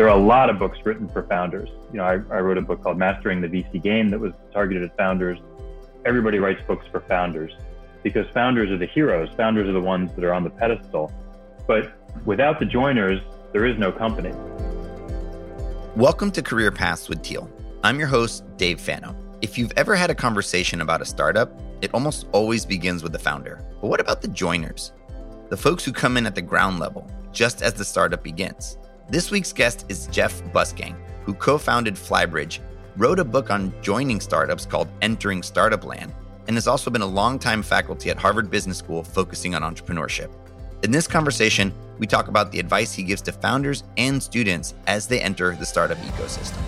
There are a lot of books written for founders. You know, I, I wrote a book called Mastering the VC Game that was targeted at founders. Everybody writes books for founders because founders are the heroes. Founders are the ones that are on the pedestal. But without the joiners, there is no company. Welcome to Career Paths with Teal. I'm your host, Dave Fano. If you've ever had a conversation about a startup, it almost always begins with the founder. But what about the joiners? The folks who come in at the ground level, just as the startup begins. This week's guest is Jeff Bussgang, who co founded Flybridge, wrote a book on joining startups called Entering Startup Land, and has also been a longtime faculty at Harvard Business School focusing on entrepreneurship. In this conversation, we talk about the advice he gives to founders and students as they enter the startup ecosystem.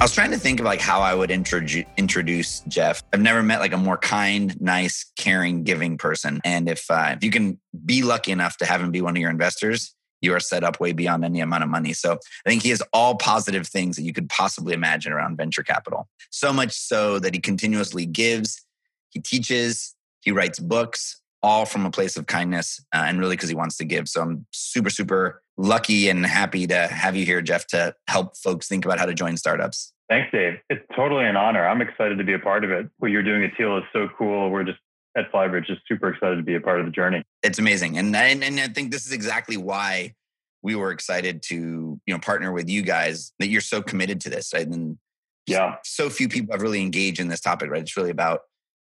I was trying to think of like how I would introduce introduce Jeff. I've never met like a more kind, nice, caring, giving person. And if uh, if you can be lucky enough to have him be one of your investors, you are set up way beyond any amount of money. So I think he has all positive things that you could possibly imagine around venture capital. So much so that he continuously gives, he teaches, he writes books, all from a place of kindness uh, and really because he wants to give. So I'm super, super lucky and happy to have you here, Jeff, to help folks think about how to join startups. Thanks, Dave. It's totally an honor. I'm excited to be a part of it. What you're doing at Teal is so cool. We're just at Flybridge just super excited to be a part of the journey. It's amazing. And, and, and I think this is exactly why we were excited to, you know, partner with you guys that you're so committed to this. Right? And yeah, so few people have really engaged in this topic, right? It's really about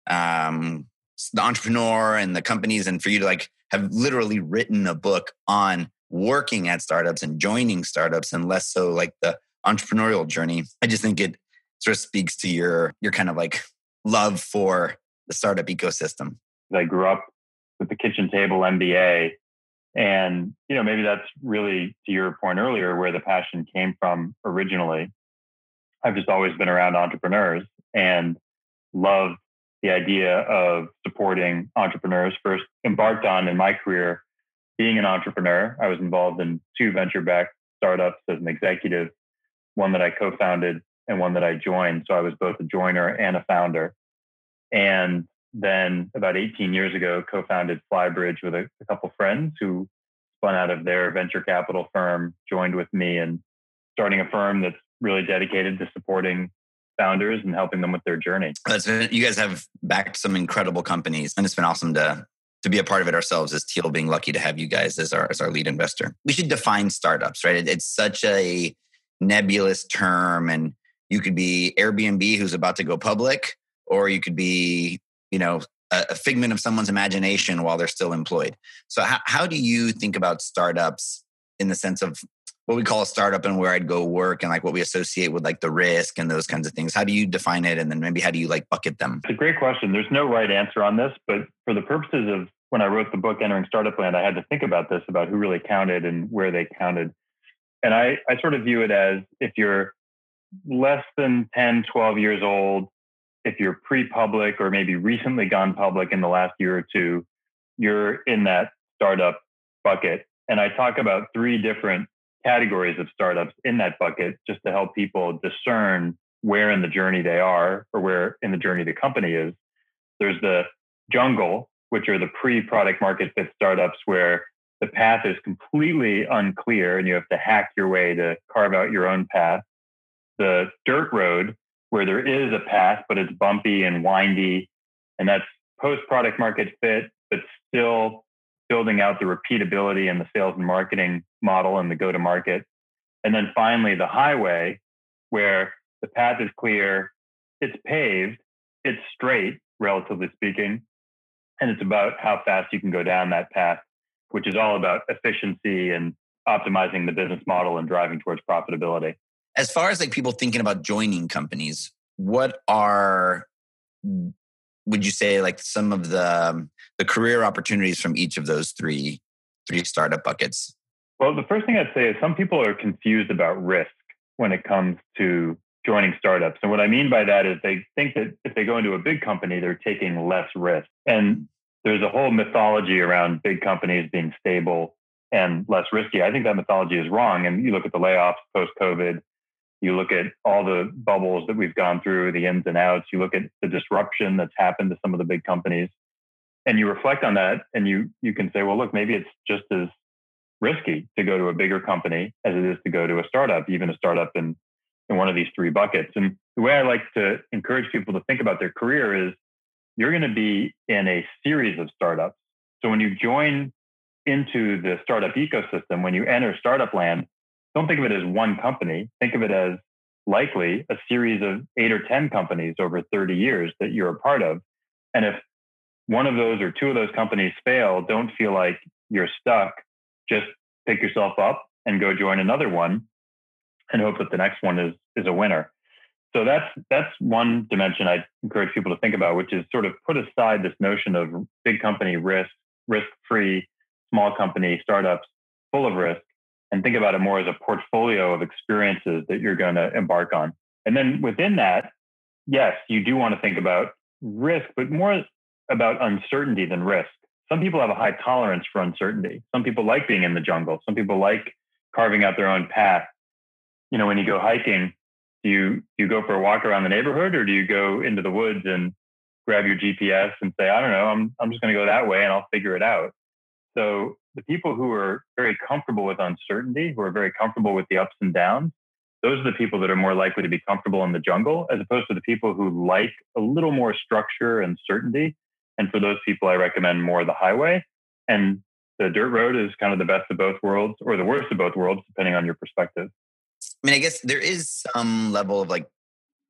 um, the entrepreneur and the companies and for you to like have literally written a book on working at startups and joining startups and less so like the entrepreneurial journey. I just think it sort of speaks to your your kind of like love for the startup ecosystem. I grew up with the kitchen table MBA and you know maybe that's really to your point earlier where the passion came from originally. I've just always been around entrepreneurs and loved the idea of supporting entrepreneurs. First embarked on in my career being an entrepreneur. I was involved in two venture backed startups as an executive, one that I co founded and one that I joined. So I was both a joiner and a founder. And then about 18 years ago, co founded Flybridge with a, a couple friends who spun out of their venture capital firm, joined with me, and starting a firm that's really dedicated to supporting founders and helping them with their journey. That's, you guys have backed some incredible companies, and it's been awesome to to be a part of it ourselves as Teal being lucky to have you guys as our as our lead investor. We should define startups, right? It, it's such a nebulous term and you could be Airbnb who's about to go public or you could be, you know, a, a figment of someone's imagination while they're still employed. So how, how do you think about startups in the sense of what we call a startup and where I'd go work and like what we associate with like the risk and those kinds of things. How do you define it? And then maybe how do you like bucket them? It's a great question. There's no right answer on this, but for the purposes of when I wrote the book, Entering Startup Land, I had to think about this, about who really counted and where they counted. And I, I sort of view it as if you're less than 10, 12 years old, if you're pre public or maybe recently gone public in the last year or two, you're in that startup bucket. And I talk about three different categories of startups in that bucket just to help people discern where in the journey they are or where in the journey the company is. There's the jungle, which are the pre product market fit startups where the path is completely unclear and you have to hack your way to carve out your own path. The dirt road, where there is a path, but it's bumpy and windy, and that's post product market fit, but still building out the repeatability and the sales and marketing model and the go to market. And then finally, the highway, where the path is clear, it's paved, it's straight, relatively speaking, and it's about how fast you can go down that path, which is all about efficiency and optimizing the business model and driving towards profitability. As far as like people thinking about joining companies, what are would you say like some of the um, the career opportunities from each of those three three startup buckets? Well, the first thing I'd say is some people are confused about risk when it comes to joining startups. And what I mean by that is they think that if they go into a big company, they're taking less risk. And there's a whole mythology around big companies being stable and less risky. I think that mythology is wrong. And you look at the layoffs post COVID, you look at all the bubbles that we've gone through, the ins and outs, you look at the disruption that's happened to some of the big companies. and you reflect on that and you you can say well look maybe it's just as risky to go to a bigger company as it is to go to a startup even a startup in in one of these three buckets. And the way i like to encourage people to think about their career is you're going to be in a series of startups. So when you join into the startup ecosystem when you enter startup land don't think of it as one company think of it as likely a series of eight or 10 companies over 30 years that you're a part of. And if one of those or two of those companies fail, don't feel like you're stuck. Just pick yourself up and go join another one and hope that the next one is, is a winner. So that's that's one dimension I encourage people to think about, which is sort of put aside this notion of big company risk, risk free, small company startups full of risk, and think about it more as a portfolio of experiences that you're going to embark on. And then within that, yes, you do want to think about risk, but more about uncertainty than risk. Some people have a high tolerance for uncertainty. Some people like being in the jungle. Some people like carving out their own path. You know, when you go hiking, do you you go for a walk around the neighborhood or do you go into the woods and grab your GPS and say, I don't know, I'm I'm just going to go that way and I'll figure it out. So the people who are very comfortable with uncertainty, who are very comfortable with the ups and downs, those are the people that are more likely to be comfortable in the jungle, as opposed to the people who like a little more structure and certainty. And for those people, I recommend more the highway. And the dirt road is kind of the best of both worlds or the worst of both worlds, depending on your perspective. I mean, I guess there is some level of like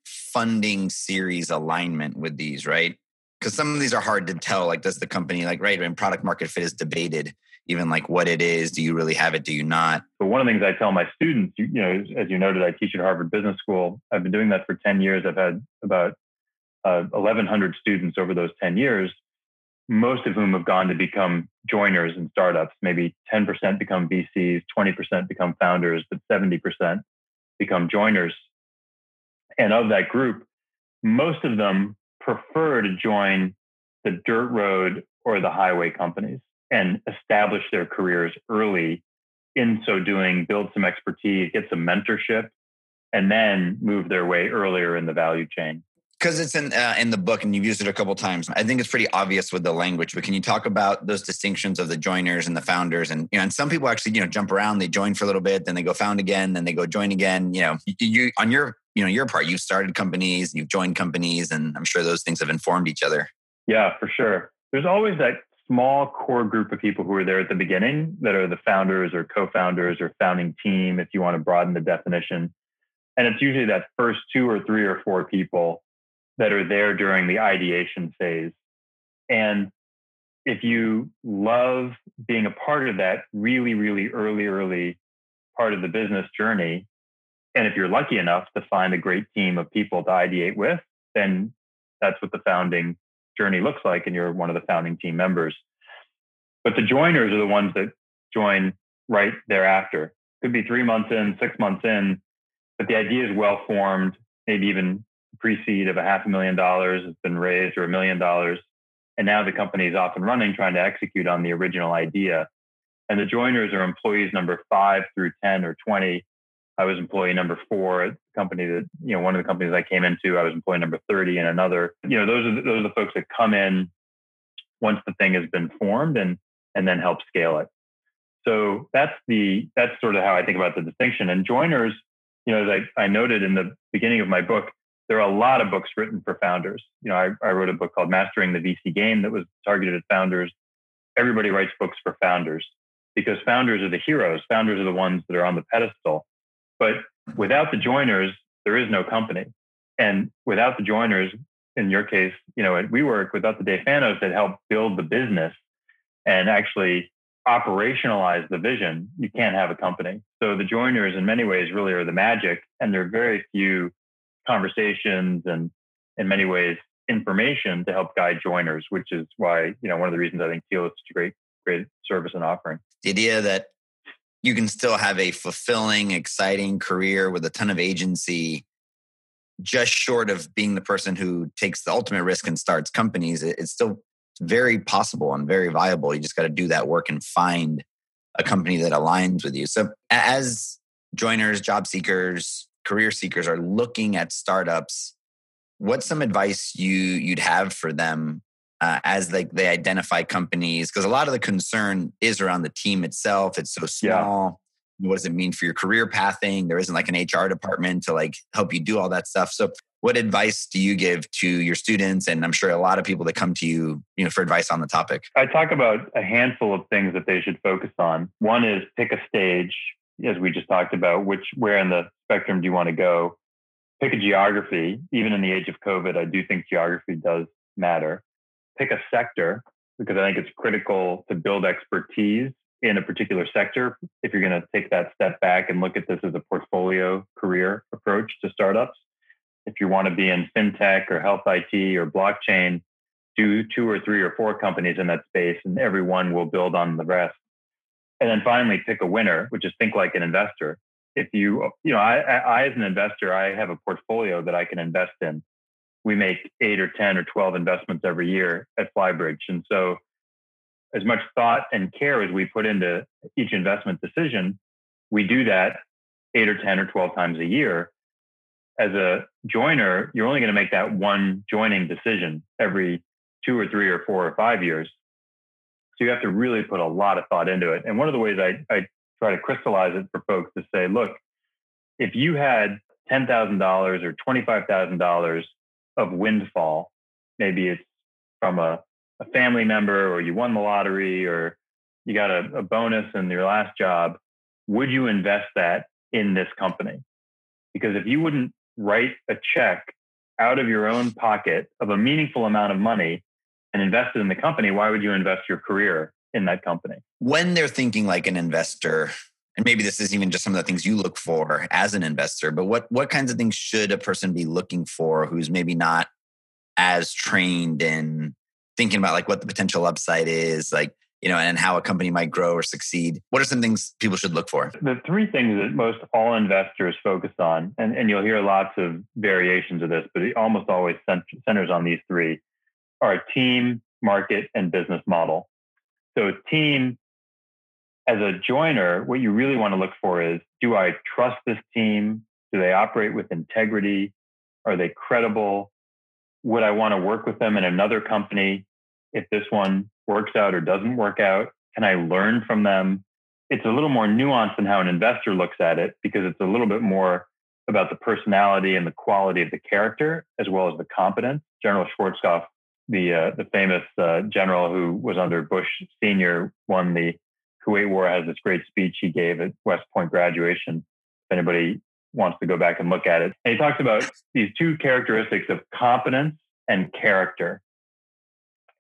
funding series alignment with these, right? Because some of these are hard to tell. Like, does the company, like, right, when product market fit is debated, even like what it is do you really have it do you not? But one of the things i tell my students you, you know as you noted i teach at harvard business school. I've been doing that for 10 years. I've had about uh, 1100 students over those 10 years most of whom have gone to become joiners in startups. Maybe 10% become vcs 20% become founders but 70% become joiners. And of that group most of them prefer to join the dirt road or the highway companies and establish their careers early. In so doing, build some expertise, get some mentorship, and then move their way earlier in the value chain. Because it's in uh, in the book, and you've used it a couple times. I think it's pretty obvious with the language. But can you talk about those distinctions of the joiners and the founders? And you know, and some people actually you know jump around. They join for a little bit, then they go found again, then they go join again. You know, you, you on your you know your part, you've started companies, you've joined companies, and I'm sure those things have informed each other. Yeah, for sure. There's always that small core group of people who are there at the beginning that are the founders or co-founders or founding team, if you want to broaden the definition. And it's usually that first two or three or four people that are there during the ideation phase. And if you love being a part of that really, really early, early part of the business journey, and if you're lucky enough to find a great team of people to ideate with, then that's what the founding journey looks like and you're one of the founding team members. But the joiners are the ones that join right thereafter. Could be three months in, six months in, but the idea is well formed, maybe even pre-seed of a half a million dollars has been raised or a million dollars. And now the company is off and running trying to execute on the original idea. And the joiners are employees number five through 10 or 20 I was employee number four at the company that, you know, one of the companies I came into, I was employee number 30 in another. You know, those are the, those are the folks that come in once the thing has been formed and and then help scale it. So that's the that's sort of how I think about the distinction. And joiners, you know, as I, I noted in the beginning of my book, there are a lot of books written for founders. You know, I, I wrote a book called Mastering the VC Game that was targeted at founders. Everybody writes books for founders because founders are the heroes. Founders are the ones that are on the pedestal but without the joiners, there is no company. And without the joiners, in your case, you know, WeWork without the Dave Fanos that help build the business and actually operationalize the vision, you can't have a company. So the joiners in many ways really are the magic and there are very few conversations and in many ways information to help guide joiners, which is why, you know, one of the reasons I think Teal is such a great, great service and offering. The idea that you can still have a fulfilling, exciting career with a ton of agency, just short of being the person who takes the ultimate risk and starts companies. It's still very possible and very viable. You just got to do that work and find a company that aligns with you. So, as joiners, job seekers, career seekers are looking at startups, what's some advice you you'd have for them uh, as like they identify companies because a lot of the concern is around the team itself. It's so small. Yeah. what does it mean for your career pathing? There isn't like an hr department to like help you do all that stuff. So what advice do you give to your students and i'm sure a lot of people that come to you you know for advice on the topic? I talk about a handful of things that they should focus on. One is pick a stage as we just talked about which where in the spectrum do you want to go? Pick a geography. Even in the age of covid i do think geography does matter pick a sector because i think it's critical to build expertise in a particular sector if you're going to take that step back and look at this as a portfolio career approach to startups if you want to be in fintech or health IT or blockchain, do two or three or four companies in that space, and every one will build on the rest. And then finally, pick a winner, which is think like an investor. If you, you know, I, I as an investor, I have a portfolio that I can invest in. We make eight or 10 or 12 investments every year at Flybridge. And so, as much thought and care as we put into each investment decision, we do that eight or 10 or 12 times a year as a joiner, you're only going to make that one joining decision every two or three or four or five years. So you have to really put a lot of thought into it. And one of the ways I, I try to crystallize it for folks to say, look, if you had $10,000 or $25,000 of windfall, maybe it's from a, a, family member or you won the lottery or you got a, a bonus in your last job, would you invest that in this company? Because if you wouldn't write a check out of your own pocket of a meaningful amount of money and invest it in the company, why would you invest your career in that company? When they're thinking like an investor, and maybe this is even just some of the things you look for as an investor, but what what kinds of things should a person be looking for who's maybe not as trained in thinking about like what the potential upside is, like you know, and how a company might grow or succeed. What are some things people should look for? The three things that most all investors focus on, and, and you'll hear lots of variations of this, but it almost always centers on these three, are team, market, and business model. So team, as a joiner, what you really want to look for is, do I trust this team? Do they operate with integrity? Are they credible? Would I want to work with them in another company if this one works out or doesn't work out? Can I learn from them? It's a little more nuanced than how an investor looks at it because it's a little bit more about the personality and the quality of the character as well as the competence. General Schwarzkopf, the uh, the famous uh, general who was under Bush Senior, won the Kuwait War, has this great speech he gave at West Point graduation. If anybody wants to go back and look at it, and he talks about these two characteristics of competence and character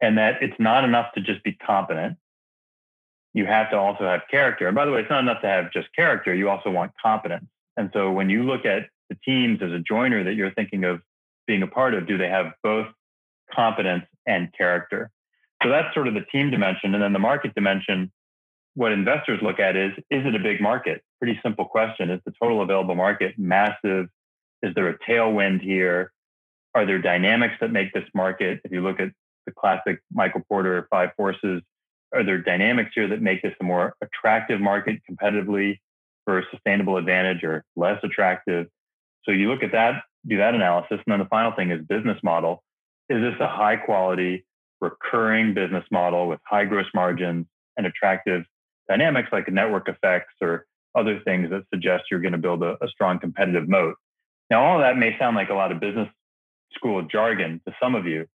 and that it's not enough to just be competent. You have to also have character. And by the way, it's not enough to have just character. You also want competence. And so when you look at the teams as a joiner that you're thinking of being a part of, do they have both competence and character? So that's sort of the team dimension. And then the market dimension, what investors look at is is it a big market? Pretty simple question. Is the total available market massive? Is there a tailwind here? Are there dynamics that make this market? If you look at the classic Michael Porter five forces? Are there dynamics here that make this a more attractive market competitively for a sustainable advantage or less attractive? So you look at that, do that analysis. And then the final thing is business model. Is this a high quality, recurring business model with high gross margins and attractive dynamics like network effects or other things that suggest you're going to build a, a strong competitive moat? Now, all of that may sound like a lot of business school jargon to some of you,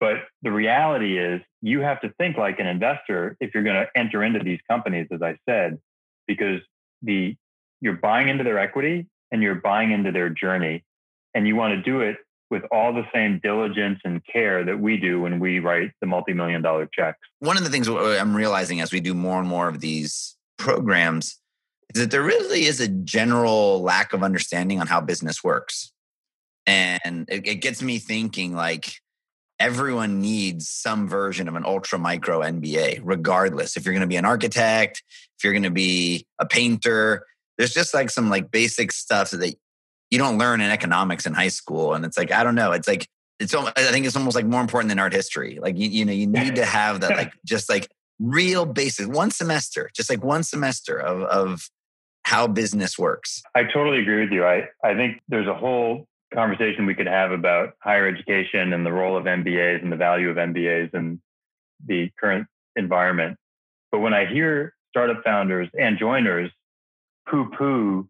but the reality is, you have to think like an investor if you're going to enter into these companies, as I said, because the you're buying into their equity and you're buying into their journey, and you want to do it with all the same diligence and care that we do when we write the multi-million dollar checks. One of the things I'm realizing as we do more and more of these programs is that there really is a general lack of understanding on how business works. And it, it gets me thinking like, everyone needs some version of an ultra micro MBA, regardless. If you're going to be an architect, if you're going to be a painter, there's just like some like basic stuff that you don't learn in economics in high school. And it's like, I don't know. It's like, it's, I think it's almost like more important than art history. Like, you, you know, you need to have that, like, just like real basic, one semester, just like one semester of, of how business works. I totally agree with you. I, I think there's a whole conversation we could have about higher education and the role of MBAs and the value of MBAs and the current environment. But when I hear startup founders and joiners poo poo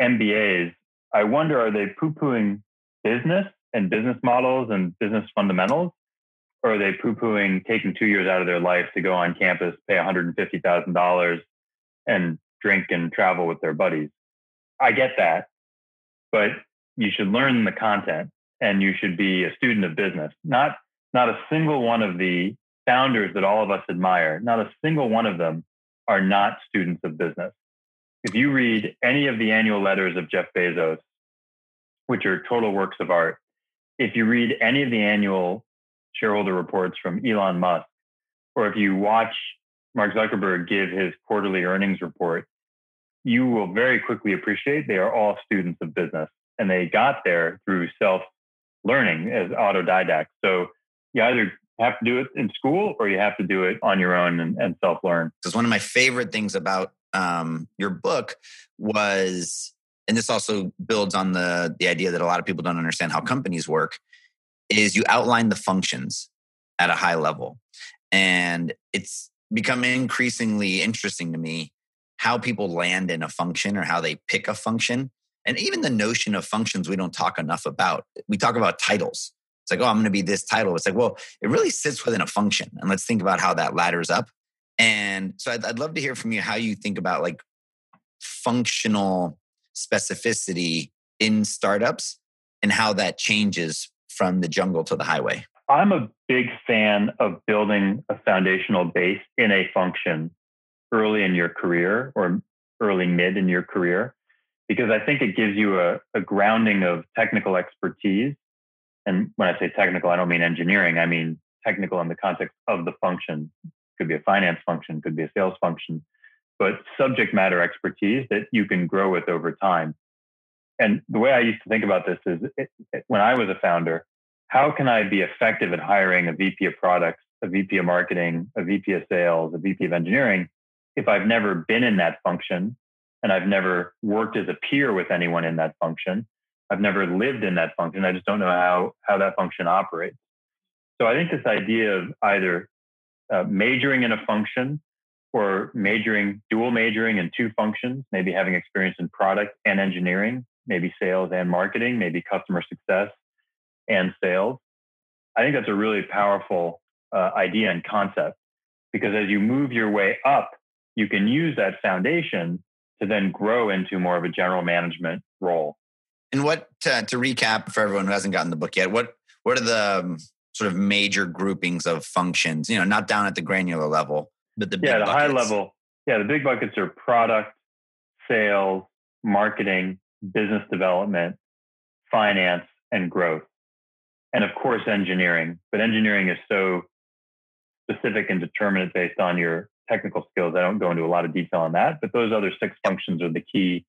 MBAs, I wonder are they poo pooing business and business models and business fundamentals? Or are they poo pooing taking two years out of their life to go on campus, pay $150,000 and drink and travel with their buddies? I get that. But you should learn the content and you should be a student of business. Not, not a single one of the founders that all of us admire, not a single one of them are not students of business. If you read any of the annual letters of Jeff Bezos, which are total works of art, if you read any of the annual shareholder reports from Elon Musk, or if you watch Mark Zuckerberg give his quarterly earnings report, you will very quickly appreciate they are all students of business and they got there through self learning as autodidacts. So you either have to do it in school or you have to do it on your own and, and self learn. Because one of my favorite things about um, your book was, and this also builds on the the idea that a lot of people don't understand how companies work, is you outline the functions at a high level, and it's become increasingly interesting to me how people land in a function or how they pick a function and even the notion of functions we don't talk enough about. We talk about titles. It's like, oh, I'm going to be this title. It's like, well, it really sits within a function. And let's think about how that ladders up. And so I'd, I'd love to hear from you how you think about like functional specificity in startups and how that changes from the jungle to the highway. I'm a big fan of building a foundational base in a function early in your career or early mid in your career because I think it gives you a, a grounding of technical expertise. And when I say technical, I don't mean engineering. I mean technical in the context of the function. Could be a finance function, could be a sales function, but subject matter expertise that you can grow with over time. And the way I used to think about this is it, it, when I was a founder, how can I be effective at hiring a VP of products, a VP of marketing, a VP of sales, a VP of engineering if I've never been in that function and I've never worked as a peer with anyone in that function. I've never lived in that function. I just don't know how how that function operates. So I think this idea of either uh, majoring in a function or majoring dual majoring in two functions, maybe having experience in product and engineering, maybe sales and marketing, maybe customer success and sales. I think that's a really powerful uh, idea and concept because as you move your way up, you can use that foundation to then grow into more of a general management role. And what to, to recap for everyone who hasn't gotten the book yet? What what are the um, sort of major groupings of functions? You know, not down at the granular level, but the yeah, the buckets. high level. Yeah, the big buckets are product, sales, marketing, business development, finance, and growth, and of course engineering. But engineering is so specific and determinate based on your technical skills. I don't go into a lot of detail on that, but those other six functions are the key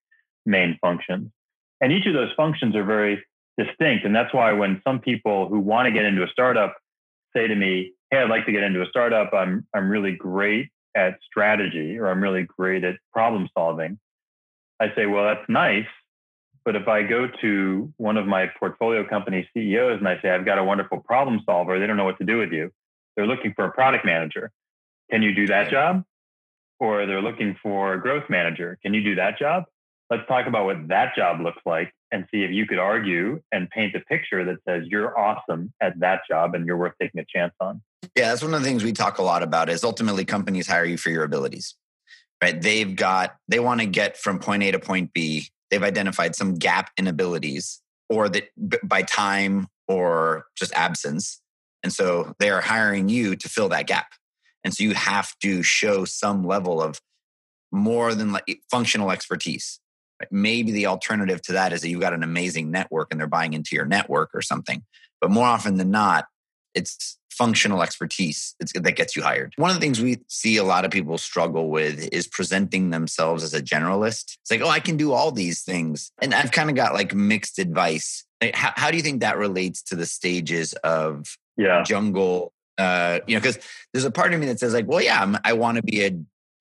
main functions. And each of those functions are very distinct. And that's why when some people who want to get into a startup say to me, Hey, I'd like to get into a startup, I'm I'm really great at strategy or I'm really great at problem solving. I say, Well, that's nice. But if I go to one of my portfolio company CEOs and I say, I've got a wonderful problem solver, they don't know what to do with you. They're looking for a product manager. Can you do that job? Or they're looking for a growth manager. Can you do that job? Let's talk about what that job looks like and see if you could argue and paint a picture that says you're awesome at that job and you're worth taking a chance on. Yeah, that's one of the things we talk a lot about is ultimately companies hire you for your abilities. Right? They've got they want to get from point A to point B. They've identified some gap in abilities or that by time or just absence. And so they are hiring you to fill that gap. And so you have to show some level of more than like functional expertise. Maybe the alternative to that is that you've got an amazing network and they're buying into your network or something. But more often than not, it's functional expertise that gets you hired. One of the things we see a lot of people struggle with is presenting themselves as a generalist. It's like, oh, I can do all these things. And I've kind of got like mixed advice. How, how do you think that relates to the stages of yeah. jungle uh, you know, because there's a part of me that says like, well, yeah, I'm, i want to be a,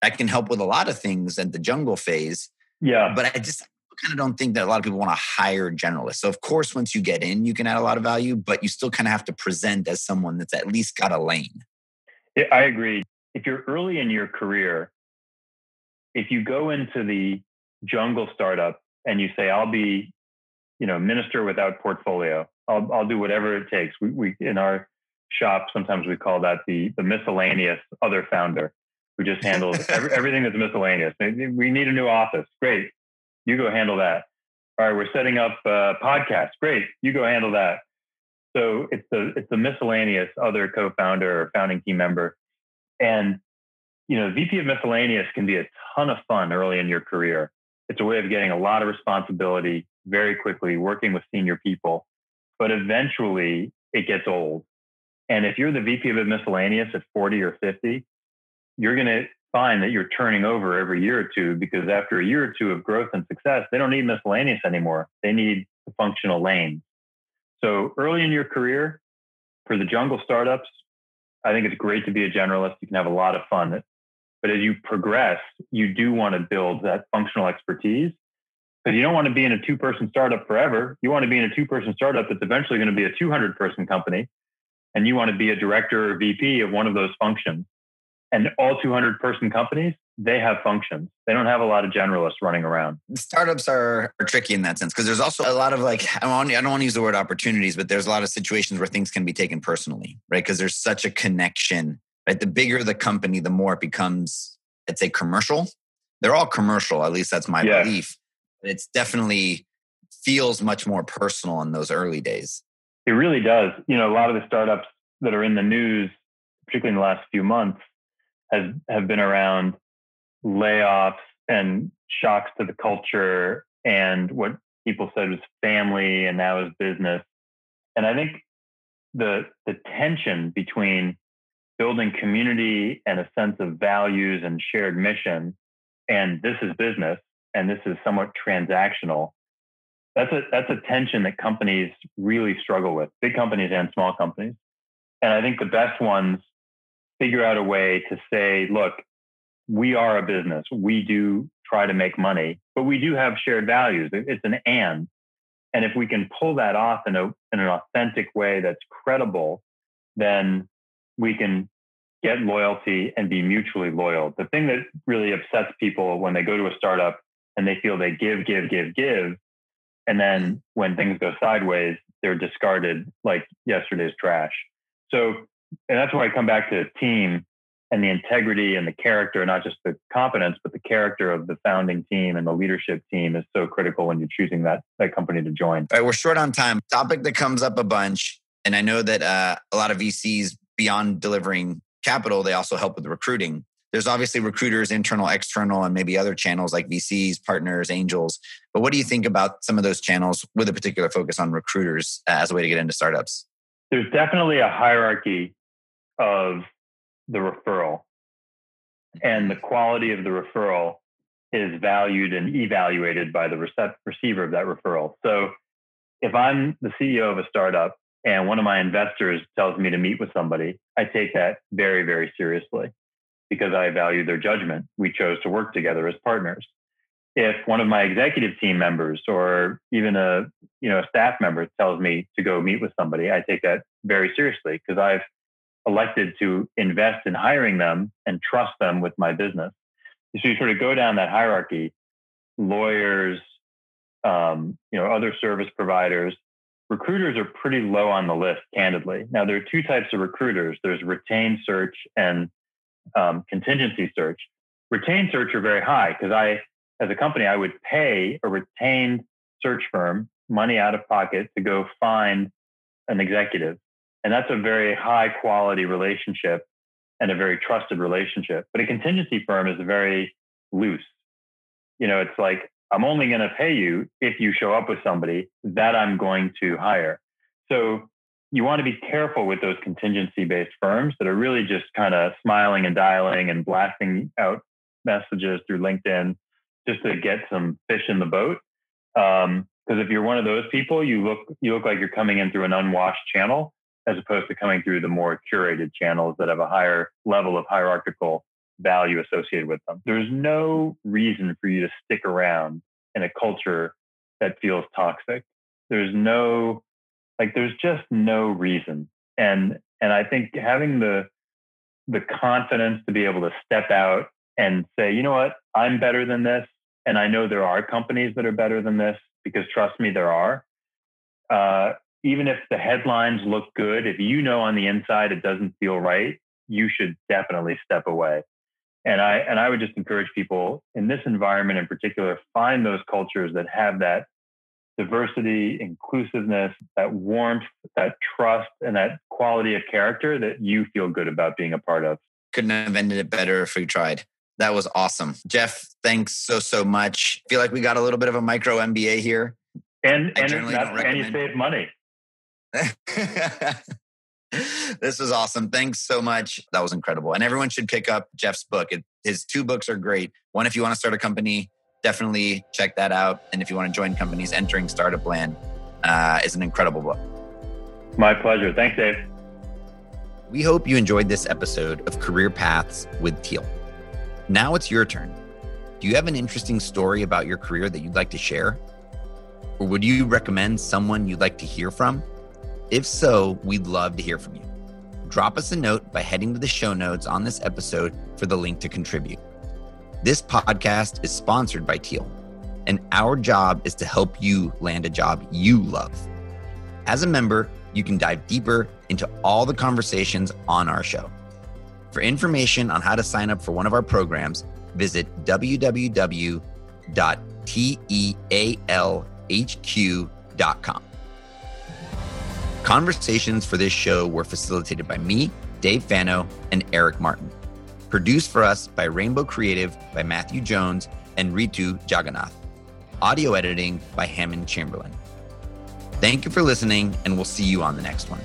I can help with a lot of things at the jungle phase. Yeah, but I just kind of don't think that a lot of people want to hire generalists. So, of course, once you get in, you can add a lot of value, but you still kind of have to present as someone that's at least got a lane. Yeah, I agree. If you're early in your career, if you go into the jungle startup and you say, I'll be, you know, minister without portfolio, I'll, I'll do whatever it takes. We, we, in our shop, sometimes we call that the, the miscellaneous other founder who just handles every, everything that's miscellaneous. We need a new office. Great. You go handle that. All right, we're setting up uh, a podcast. Great. You go handle that. So it's the it's the miscellaneous other co-founder or founding team member. And you know, VP of miscellaneous can be a ton of fun early in your career. It's a way of getting a lot of responsibility very quickly, working with senior people. But eventually it gets old. And if you're the VP of miscellaneous at 40 or 50, you're going to find that you're turning over every year or two because after a year or two of growth and success, they don't need miscellaneous anymore. They need the functional lane. So early in your career, for the jungle startups, I think it's great to be a generalist. You can have a lot of fun. But as you progress, you do want to build that functional expertise because you don't want to be in a two person startup forever. You want to be in a two person startup that's eventually going to be a 200 person company. And you want to be a director or VP of one of those functions. And all 200 person companies, they have functions. They don't have a lot of generalists running around. Startups are, are tricky in that sense because there's also a lot of like, I don't, I don't want to use the word opportunities, but there's a lot of situations where things can be taken personally, right? Because there's such a connection, right? The bigger the company, the more it becomes, I'd say commercial. They're all commercial, at least that's my yeah. belief. It's definitely feels much more personal in those early days. It really does. You know, a lot of the startups that are in the news, particularly in the last few months, has have been around layoffs and shocks to the culture and what people said was family and now is business. And I think the the tension between building community and a sense of values and shared mission and this is business and this is somewhat transactional that's a that's a tension that companies really struggle with big companies and small companies and i think the best ones figure out a way to say, look, we are a business. We do try to make money, but we do have shared values. It's an and. And if we can pull that off in, a, in an authentic way that's credible, then we can get loyalty and be mutually loyal. The thing that really upsets people when they go to a startup and they feel they give, give, give, give. And then when things go sideways, they're discarded like yesterday's trash. So and that's why I come back to the team and the integrity and the character, not just the competence, but the character of the founding team and the leadership team is so critical when you're choosing that that company to join. All right, we're short on time. Topic that comes up a bunch, and I know that uh, a lot of VCs beyond delivering capital, they also help with recruiting. There's obviously recruiters, internal, external, and maybe other channels like VCs, partners, angels. But what do you think about some of those channels with a particular focus on recruiters uh, as a way to get into startups? There's definitely a hierarchy of the referral. And the mm-hmm. quality of the referral is valued and evaluated by the receiver of that referral. So if I'm the CEO of a startup and one of my investors tells me to meet with somebody, I take that very, very seriously because I value their judgment. We chose to work together as partners. If one of my executive team members or even a you know a staff member tells me to go meet with somebody, I take that very seriously because I've elected to invest in hiring them and trust them with my business. So you sort of go down that hierarchy, lawyers, um, you know, other service providers. Recruiters are pretty low on the list, candidly. Now there are two types of recruiters. There's retained search and um, contingency search. Retained search are very high because I, as a company, I would pay a retained search firm money out of pocket to go find an executive and that's a very high quality relationship and a very trusted relationship. But a contingency firm is very loose. You know, it's like, I'm only going to pay you if you show up with somebody that I'm going to hire. So you want to be careful with those contingency based firms that are really just kind of smiling and dialing and blasting out messages through LinkedIn just to get some fish in the boat. Because um, if you're one of those people, you look you look like you're coming in through an unwashed channel, as opposed to coming through the more curated channels that have a higher level of hierarchical value associated with them. There's no reason for you to stick around in a culture that feels toxic. There's no, like, there's just no reason. And, and I think having the, the confidence to be able to step out and say, you know what, I'm better than this. And I know there are companies that are better than this because trust me, there are. Uh, even if the headlines look good, if you know on the inside it doesn't feel right, you should definitely step away. And I and I would just encourage people in this environment in particular, find those cultures that have that diversity, inclusiveness, that warmth, that trust, and that quality of character that you feel good about being a part of. Couldn't have ended it better if we tried. That was awesome. Jeff, thanks so, so much. I feel like we got a little bit of a micro MBA here. And, and, not, and you save money. this was awesome. Thanks so much. That was incredible. And everyone should pick up Jeff's book. It, his two books are great. One, if you want to start a company, definitely check that out. And if you want to join companies, entering Startup Land uh, is an incredible book. My pleasure. Thanks, Dave. We hope you enjoyed this episode of Career Paths with Teal. Now it's your turn. Do you have an interesting story about your career that you'd like to share? Or would you recommend someone you'd like to hear from? If so, we'd love to hear from you. Drop us a note by heading to the show notes on this episode for the link to contribute. This podcast is sponsored by Teal, and our job is to help you land a job you love. As a member, you can dive deeper into all the conversations on our show. For information on how to sign up for one of our programs, visit www.tealhq.com. Conversations for this show were facilitated by me, Dave Fano, and Eric Martin. Produced for us by Rainbow Creative by Matthew Jones and Ritu Jagannath. Audio editing by Hammond Chamberlain. Thank you for listening, and we'll see you on the next one.